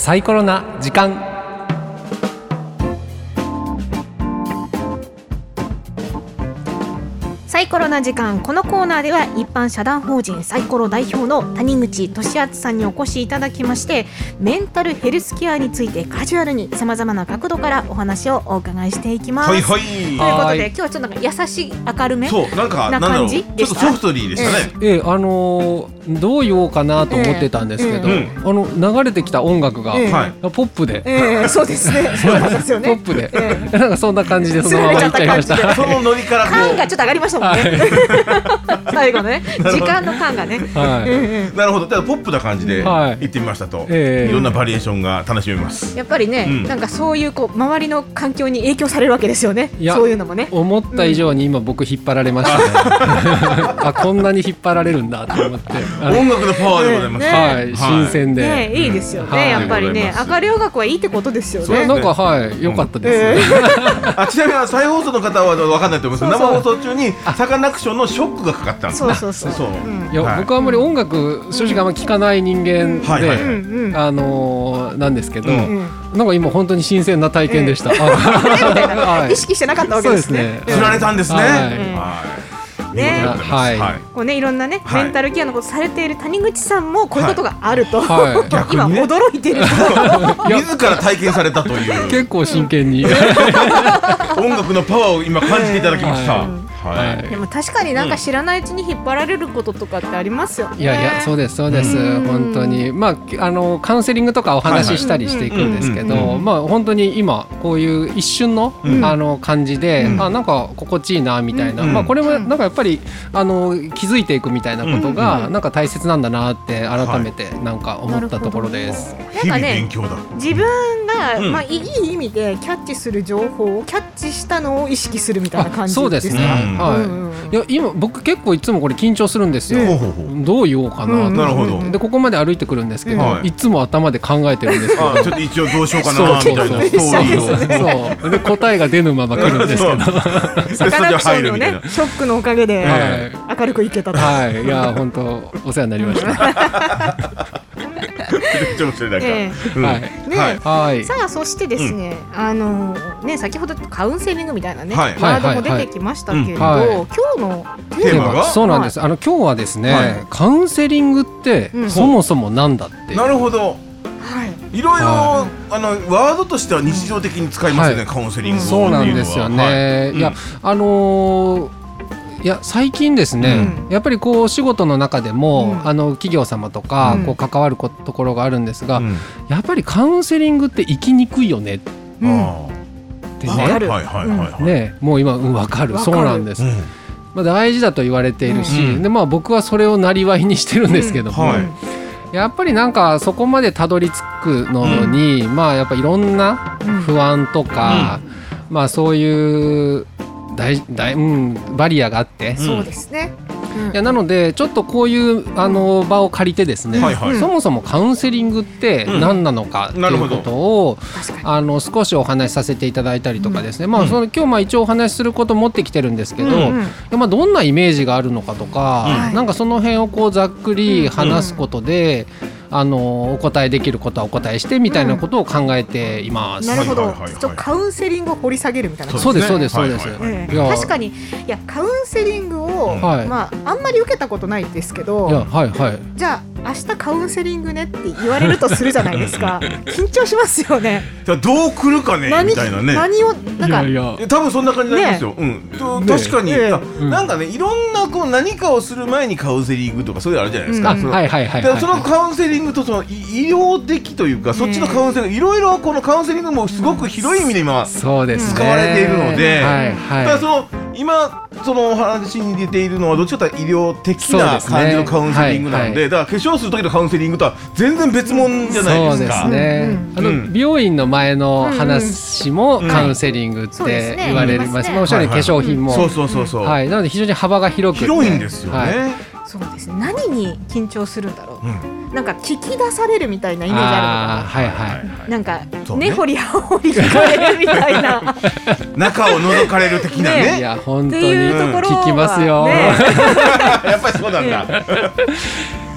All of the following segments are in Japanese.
サイコロな時間。サイコロな時間。このコーナーでは一般社団法人サイコロ代表の谷口俊敦さんにお越しいただきましてメンタルヘルスケアについてカジュアルにさまざまな角度からお話をお伺いしていきます。はいはい。ということはい。で今日はちょっとなんか優しい明るめそうな感じちょでしたっとソフトリーでしたね、ええあのーどう言おうかなと思ってたんですけど、えあの流れてきた音楽が、ええ。はい。ポップで、ええそうですね。そうなんですよね。ポップで、えなんかそんな感じでそのままいっちゃいました。そのノリからこ感がちょっと上がりましたもんね。最後のね、時間の感がね。はい、なるほど。だからポップな感じではい。行ってみましたと、ええ。いろんなバリエーションが楽しめます。やっぱりね、うん。なんかそういうこう周りの環境に影響されるわけですよね。そういうのもね。思った以上に今僕引っ張られましたね。あこんなに引っ張られるんだと思って。音楽のパワーでございます、ね。はい、新鮮で。ねいいですよね、はい。やっぱりね。明るい音楽はいいってことですよね。なんかはい。良かったです、ね あちなみに再放送の方は分かんないと思います。けどそうそう生放送中にサカナクションのショックがかかったんですそうそうそう。いや、はい。僕はあんまり音楽正直あんま聞かない人間で。あのーなんですけど、なんか今本当に新鮮な体験でした。意識してなかったわけですね。知られたんですね。はい。はいね。はい。はい。こうねいろんなね、はい。メンタルケアのことされている谷口さんもこういうことがあると、はい。今驚いてる。自ら体験されたという。結構真剣に。音楽のパワーを今感じていただきました。はいはい。でも確かになんか知らないうちに引っ張られることとかってありますよね。いやいやそうですそうです。うん。本当に。まああのカウンセリングとかお話ししたりしていくんですけはいはいうん。うん。どまあ本当に今こういう一瞬のうん。あの感じでうん。あなんか心地いいなみたいな。うん。まあこれもなんかやっぱりあの気づいていくみたいなことうん。がなんか大切なんだなって改めてなんか思ったところです。日々なんかね勉強だ。自分が、うん。まあいい意味でキャッチする情報をキャッチしたのを意識するみたいな感じですか？そうですね。うんはい。いや今僕結構いつもこれ緊張するんですよ。どう言おうかなうんとなるほど。でここまで歩いてくるんですけど、はいい、つも頭で考えてるんですけどあちょっと一応どうしようかなみたいなストーリーを。そう。で答えが出ぬまま来るんですけど。サカナクションのねな。ショックのおかげで、は明るくいけたと。はい。いや本当お世話になりましたっとそれだけ。えうん。はい。ねはい。はい。さあそしてですね、あのね先ほどカウンセリングみたいなね、はい。ワードも出てきましたけれど、今日のテーマテーマが？そうなんです。あの今日はですね、はい。カウンセリングってうん。そもそもなんだってなるほど。はい。いろいろはあのワードとしては日常的に使いますよねはい。カウンセリング。をそうなんですよね、いやあのーいや最近ですね、うん。やっぱりこう仕事の中でも、うん。あの企業様とか、うん。こう関わることころがあるんですが、うん。やっぱりカウンセリングって生きにくいよね。っうん。あてね。はいはいはいはい。ねもう今、うん、分かる。わかる。そうなんです、うん。まあ、大事だと言われているし、うん。でまあ、僕はそれをなりわいにしてるんですけども、はい。やっぱりなんかそこまでたどり着くのに、まあやっぱいろんな不安とか、まあそういう大大、うん、バリアがあって、いそうですね。うん。やなのでちょっとこういうあの場を借りてですね、はいはい。そもそもカウンセリングって何なのかっていうことを、確かに。あの少しお話しさせていただいたりとかですね、まあうん。その今日まあ一応お話しすること持ってきてるんですけど、うん。まあどんなイメージがあるのかとか、うん。なんかその辺をこうざっくり話すことで、あのお答えできることはお答えしてみたいなことを考えています。なるほど、はいはいはいはいちょっとカウンセリングを掘り下げるみたいな。そうですそうですそうです。確かにいやカウンセリングを、はいまああんまり受けたことないんですけどいやはいはい。じゃあ明日カウンセリングねって言われるとするじゃないですか 緊張しますよねじゃあどう来るかねみたいなね。何をなんかいやいやえ多分そんな感じになりますよ。うん。確かに、なんかねいろんなこう何かをする前にカウンセリングとかそういうのあるじゃないですか。あそのはいはいはいではい。そのカウンセリングとその医医療的というか、そっちのカウンセリングいろいろこのカウンセリングもすごく広い意味で今、そうですね。使われているのではいはい。だその今そのお話に出ているのはどっちかというと医療的な感じのカウンセリングなので、はいだから化粧する時のカウンセリングとは全然別物じゃないそうですか。あの、うん。美容院の前の話もうんカウンセリングって言われます,、おっしゃるように化粧品も、そうそうそうそう。はい、なので非常に幅が広くて。広いんですよね。はいそうですね。何に緊張するんだろう。ん。うなんか聞き出されるみたいなイメージああーはいはい、はいるのかななんかそうね。根掘り葉掘り聞かれるみたいな。中を覗かれる的ないね。や本当ってにいうところは聞きますよ、ね。やっぱりそうなんだ。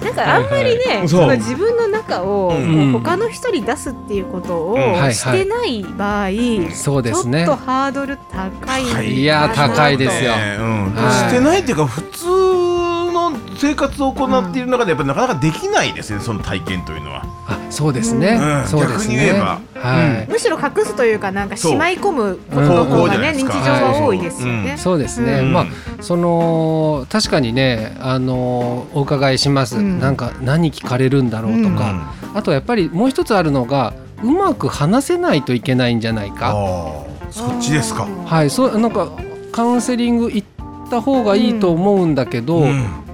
なんかあんまりね、はいそのそう。自分の中を他の人に出すっていうことをしてない場合、そうですね。ちょっとハードル高いはいいや高いですよね。うん。はい。してないっていうか普通の生活を行っている中でやっぱりなかなかできないですねその体験というのは。あそうですね、うん。そうですね。逆に言えば。はい、むしろ隠すというかなんかしまい込むことの方がねう。ん日常は多いですよね。そう。ですね、うん。まあその確かにねあのお伺いします、うん。なんか何聞かれるんだろうとか、あとやっぱりもう一つあるのがうまく話せないといけないんじゃないあか。あそっちですか。はい。そうなんかカウンセリング行った方がいいと思うんだけど、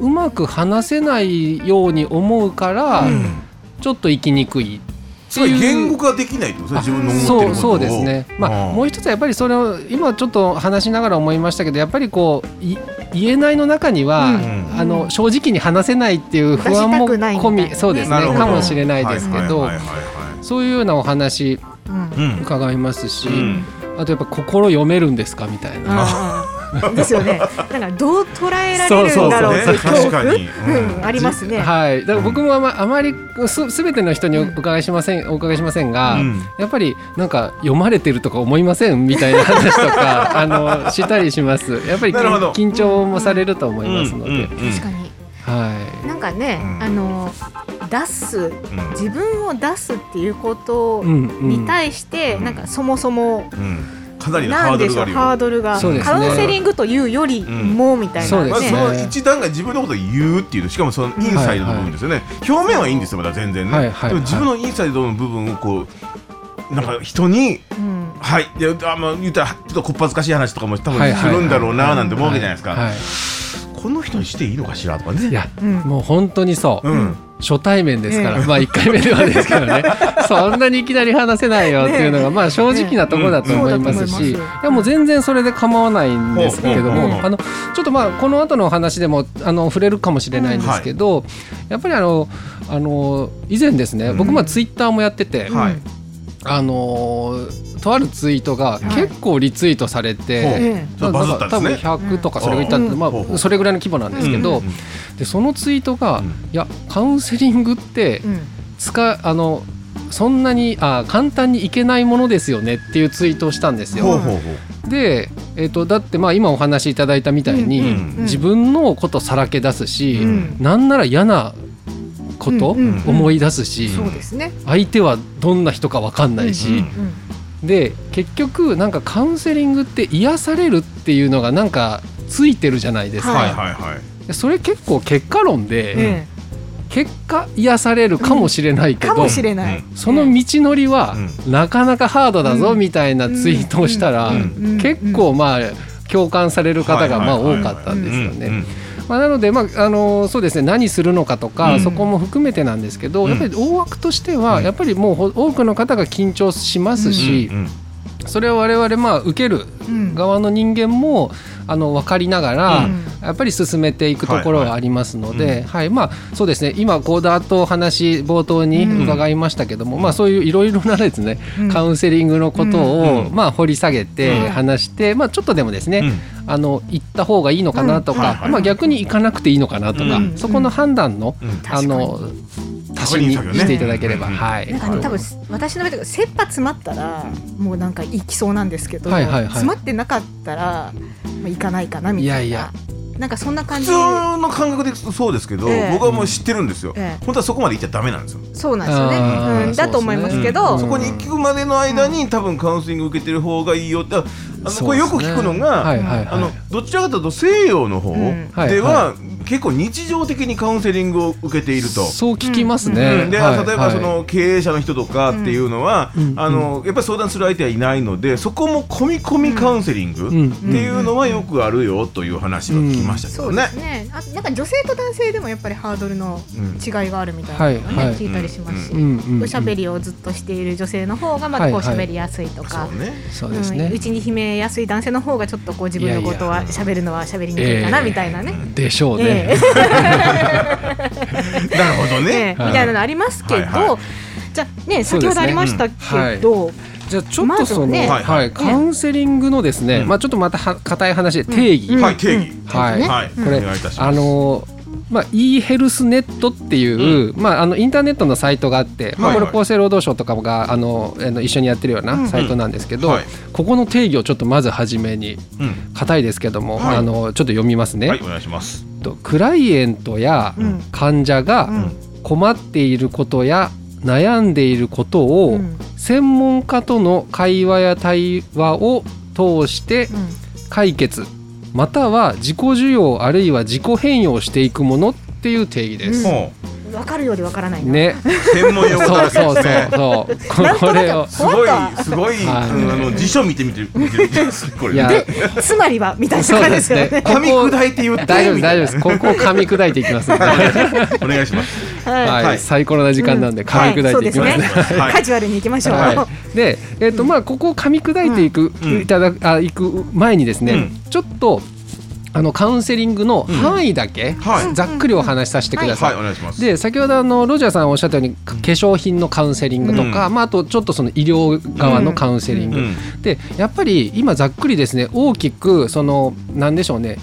うまく話せないように思うから、うん。ちょっと生きにくい。つまり言語化できないってことですね自分の思ってるそうことを。そうですね、まあ、もう一つはやっぱりそれを今ちょっと話しながら思いましたけどやっぱりこうい言えないの中には、うん。あの正直に話せないっていう不安も込みそうですね。かもしれないですけどそういうようなお話伺いますし、うん。あとやっぱ心読めるんですか？みたいな。うんですよね。なんかどう捉えられるんだろうっていうそうそう恐怖。そうんうんありますね。はい、だから僕もあまあまりすすべての人にお伺いしません、お伺いしませんが、うん。やっぱりなんか読まれてるとか思いませんみたいな話とか あのしたりします。やっぱり緊張もされると思いますので、確かに。はい。なんかね、うん。あの出す自分を出すっていうことに対して、うんなんかそもそもうんかなりのハなんでードルがあるよ。しょうハードルが、そうですね。カウンセリングというよりもみたいなね。そうですね。まずその一段階自分のことを言うっていうしかもそのインサイドの部分ですよね、表面はいいんですよまだ全然ね、はいはいでも自分のインサイドの部分をこうなんか人にうん。はい。であまあ言ったらちょっとこっぱずかしい話とかも多分はいはいするんだろうななんて思うわけじゃないですか、はい。この人にしていいのかしらとかね。いや、うん。もう本当にそう。うん。初対面ですから、えまあ1回目ではですけどね。そんなにいきなり話せないよっていうのが、まあ正直なところだと思いますし、ねうんいやもう全然それで構わないんですけれどうんうん。うん。もあのちょっとまあこの後のお話でもあの触れるかもしれないんですけど、やっぱりあのあの以前ですね、僕まあツイッターもやってて、はい。あのとあるツイートが結構リツイートされて、えちょっとバズったんですね。多分100とかそれがいったんで、うん。まあ、それぐらいの規模なんですけど、うんうんでそのツイートが、うん。いやカウンセリングってうん。使あのそんなにあ簡単にいけないものですよねっていうツイートをしたんですよ。で、えー、とだってまあ今お話しいただいたみたいに、うんうん自分のことさらけ出すし、うんなんなら嫌なこと、思い出すし、そうですね。相手はどんな人か分かんないし、うんうんで結局なんかカウンセリングって癒されるっていうのがなんかついてるじゃないですか、はい。はいはいそれ結構結果論で、え結果癒されるかもしれないけど、えかもしれない。その道のりはなかなかハードだぞうんみたいなツイートをしたら、うん。うん。結構まあ共感される方がまあ多かったんですよね。うんうんまあ、なので、まああのそうですね何するのかとか、うん。そこも含めてなんですけど、うん。やっぱり大枠としては、うん。やっぱりもうほ多くの方が緊張しますし、うん。それを我々まあ受けるうん。側の人間もあの分かりながら、うん。やっぱり進めていくところはありますので、ははい。まあそうですね。今コーダーとお話冒頭に伺いましたけども、まあそういういろいろなですね、うん。カウンセリングのことを、うん。まあ掘り下げうん。て話して、まあちょっとでもですね、あの行った方がいいのかなとか、まあ逆に行かなくていいのかなとか、うん。そこの判断の、あの足しにしていただければ、うんはい。なんかね多分私の目とか切羽詰まったらもうなんか行きそうなんですけど、はいはいはい。詰まってなかったら、まあ、行かないかなみたいな。いやいや。なんかそんな感普じ通の感覚でそうですけど、ええ。僕はもう知ってるんですよ、ええ。本当はそこまで行っちゃダメなんですよ、そうなんですよね、うん、だと思いますけど、うんそこに行くまでの間に、多分カウンセリング受けてる方がいいよってあのこれよく聞くのが、はいはいはい。あのどちらかというと西洋の方うん。では、はい。は結構日常的にカウンセリングを受けていると。そう聞きますうね。ん。ではい例えばその経営者の人とかっていうのは、うん。あのやっぱり相談する相手はいないのでそこも込み込みカウンセリングうん。っていうのはよくあるよという話は聞きましたけそうどねです。ね。あなんか女性と男性でもやっぱりハードルのうん。違いがあるみたいなのをね、はいはい。聞いたりしますし、うんうんうん。おしゃべりをずっとしている女性の方がまあこうはい。はい喋りやすいとか、そうね。そうですね。うん。うちに秘めやすい男性の方がちょっとこう自分のことは喋るのは喋りにくいかなみたいなね。でしょうえね。えなるほどね。みたいなのありますけど、はいはい。じゃあね先ほどありましたけど、じゃあちょっまとその、ずはねはい、カウンセリングのですね、うん。まあちょっとまたは硬い話で定義、うん。はい定義。はい、ねはい。これお願いいたします。あのまあ、e ヘルスネットっていう、まあ、あのインターネットのサイトがあって、まあ、はいはい。これ厚生労働省とかがあのあの一緒にやってるよううんなサイトなんですけど、はい。ここの定義をちょっとまず初めにうん。硬いですけども、はい。あのちょっと読みますね、はいお願いします。とクライエントやうん。患者がうん。困っていることや悩んでいることを、うん。専門家との会話や対話を通して解決または自己需要あるいは自己変容していくものっていう定義です。うん。ほうん、分かるようで分からないな。ね、う専門用語だら。けそうそうそう。ですねそうこれを。すごいすごい、はい。うんあの辞書見てみて見てみてこれ。いやねつまりはみたいな感じですすよでね。噛み砕いて言って大丈夫大丈夫です。ここを噛み砕いていきます お願いします。いはい。サイコロな時間なんで噛み砕いていきますね。はい。カジュアルに行きましょう。はい、で、えっとまあここを噛み砕いていく、うん。いただあいく前にですね、うん。ちょっとあのカウンセリングの範囲だけ、はい。ざっくりお話しさせてくださ。はい。で先ほどあのロジャーさんおっしゃったように化粧品のカウンセリングとか、うまあ、あとちょっとその医療側のカウンセリング、うん。でやっぱり今ざっくりですね大きくそのなんでしょうね、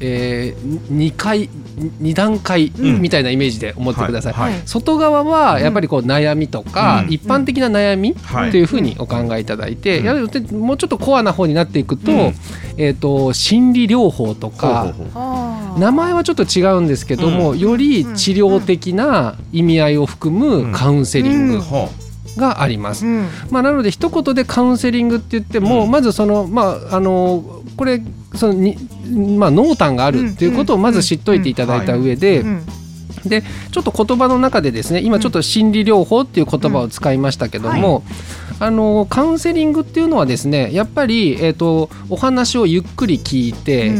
えー、2回2段階うん。みたいなイメージで思ってください。はい。はい。外側はやっぱりこう悩みとか、うん。一般的な悩みはい。というふうにお考えいただいて、うん。やるともうちょっとコアな方になっていくと,、うん。えー、と心理療法とかほうほうほう。あー。名前はちょっと違うんですけども、より治療的な意味合いを含むカウンセリング。ほがあります。うん。まあ、なので一言でカウンセリングって言っても、うん。まずそのまああのこれそのにまあ濃淡があるっていうことをまず知っといていただいた上で、うん。でちょっと言葉の中でですね今ちょっと心理療法っていう言葉を使いましたけども、あのカウンセリングっていうのはですねやっぱり、えー、とお話をゆっくり聞いて、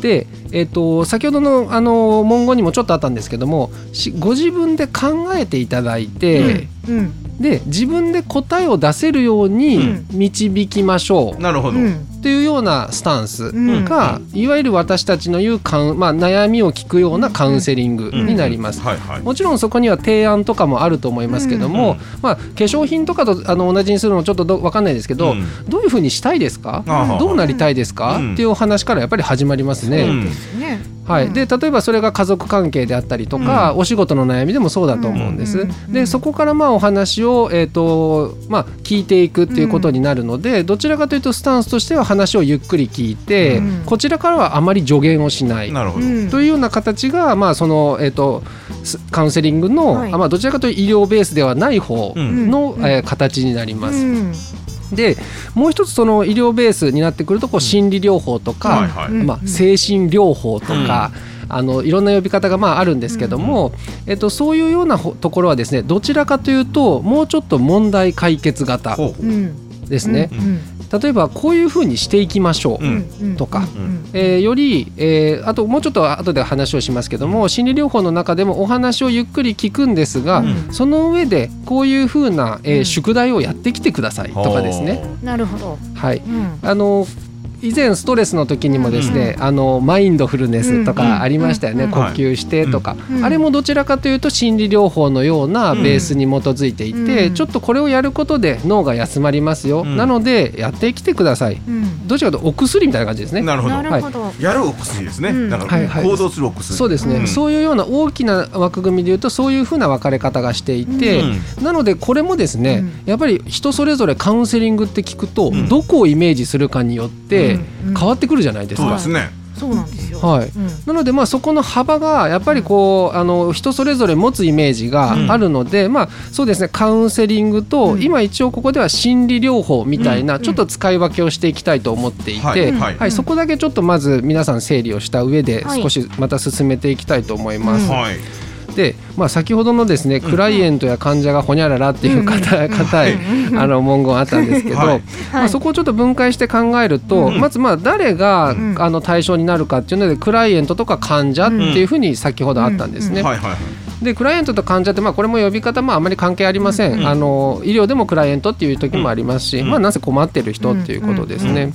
で、えー、と先ほどのあの文言にもちょっとあったんですけどもしご自分で考えていただいて、うん。うんで自分で答えを出せるように導きましょう。なるほど、うん。というようなスタンス。うん。が、いわゆる私たちの言うカウン、まあ、悩みを聞くようなカウンセリングになります。もちろんそこには提案とかもあると思いますけども、うん。まあ、化粧品とかとあの同じにするのもちょっとど分かんないですけど、うん。どういうふうにしたいですか、どうなりたいですか、うん。っていうお話からやっぱり始まりますね。はい、うん。で例えばそれが家族関係であったりとか、お仕事の悩みでもそうだと思うんです。うん。うん。でそこからまあお話を、えーとまあ、聞いていくっていうことになるので、どちらかというとスタンスとしては話をゆっくり聞いて、うん。こちらからはあまり助言をしない。なるほど、うん。というような形が、まあそのえー、とスカウンセリングの、はいあまあ、どちらかというと医療ベースではない方うんの、うん。えー形になります。うんでもう一つその医療ベースになってくるとこう心理療法とか、はいはい。うん。まあ、精神療法とか、あのいろんな呼び方がまああるんですけども、えっと、そういうようなほところはですねどちらかというともうちょっと問題解決型ですね、うん例えばこういうふうにしていきましょう、とかうん。えーより、えーあともうちょっと後で話をしますけども心理療法の中でもお話をゆっくり聞くんですが、うん。その上でこういうふうな、えーうん。宿題をやってきてくださいとかですね。なるほど。はい、うん。あの以前ストレスの時にもですね、あのマインドフルネスとかありましたよね、うん呼吸してとか、うん。あれもどちらかというと心理療法のようなベースに基づいていて、うん。ちょっとこれをやることで脳が休まりますよ、うん。なのでやってきてください。うん。どちらかというとお薬みたいな感じですね。なるほど。なるほど。やるお薬ですね、うん。だから、はいはい。行動するお薬。そうですね、うん。そういうような大きな枠組みでいうとそういうふうな分かれ方がしていて、なのでこれもですね、やっぱり人それぞれカウンセリングって聞くと、ん。どこをイメージするかによってうん変わってくるじゃないですか。そうですね、そうなんですよ。はい。うん。なのでまあそこの幅がやっぱりこうあの人それぞれ持つイメージがあるので、まあそうですねカウンセリングと、うん。今一応ここでは心理療法みたいなうん。ちょっと使い分けをしていきたいと思っていて、ははいそこだけちょっとまず皆さん整理をした上ではい。少しまた進めていきたいと思います。うん。はいで、まあ、先ほどのですねクライエントや患者がほにゃららっていう硬い硬いあの文言あったんですけど、はい。まあ、そこをちょっと分解して考えると、うんまずまあ誰が、うん。あの対象になるかっていうのでクライエントとか患者っていうふうに先ほどあったんですね。でクライアントと患者って、まあ、これも呼び方もあまり関係ありません、うんあの医療でもクライアントっていう時もありますし、うん。まあ、なぜ困ってる人っていうことですね。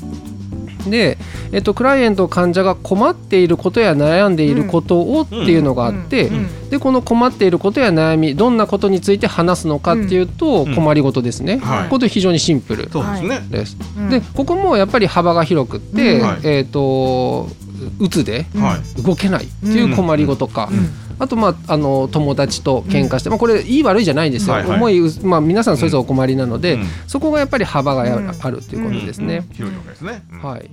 で、えっと、クライアント患者が困っていることや悩んでいることをっていうのがあって、うんでこの困っていることや悩みどんなことについて話すのかっていうと、うん困りごとですね、はいこれ非常にシンプル。そうですね、でここもやっぱり幅が広くって、えー、とうつではい。動けないっていう困りごとか、うんあとまああの友達と喧嘩して、まあこれいい悪いじゃないんですよ、はいはい。重いうまあ皆さんそれぞれお困りなので、うん。そこがやっぱり幅があるということですね。広いわけですね。うん。はい。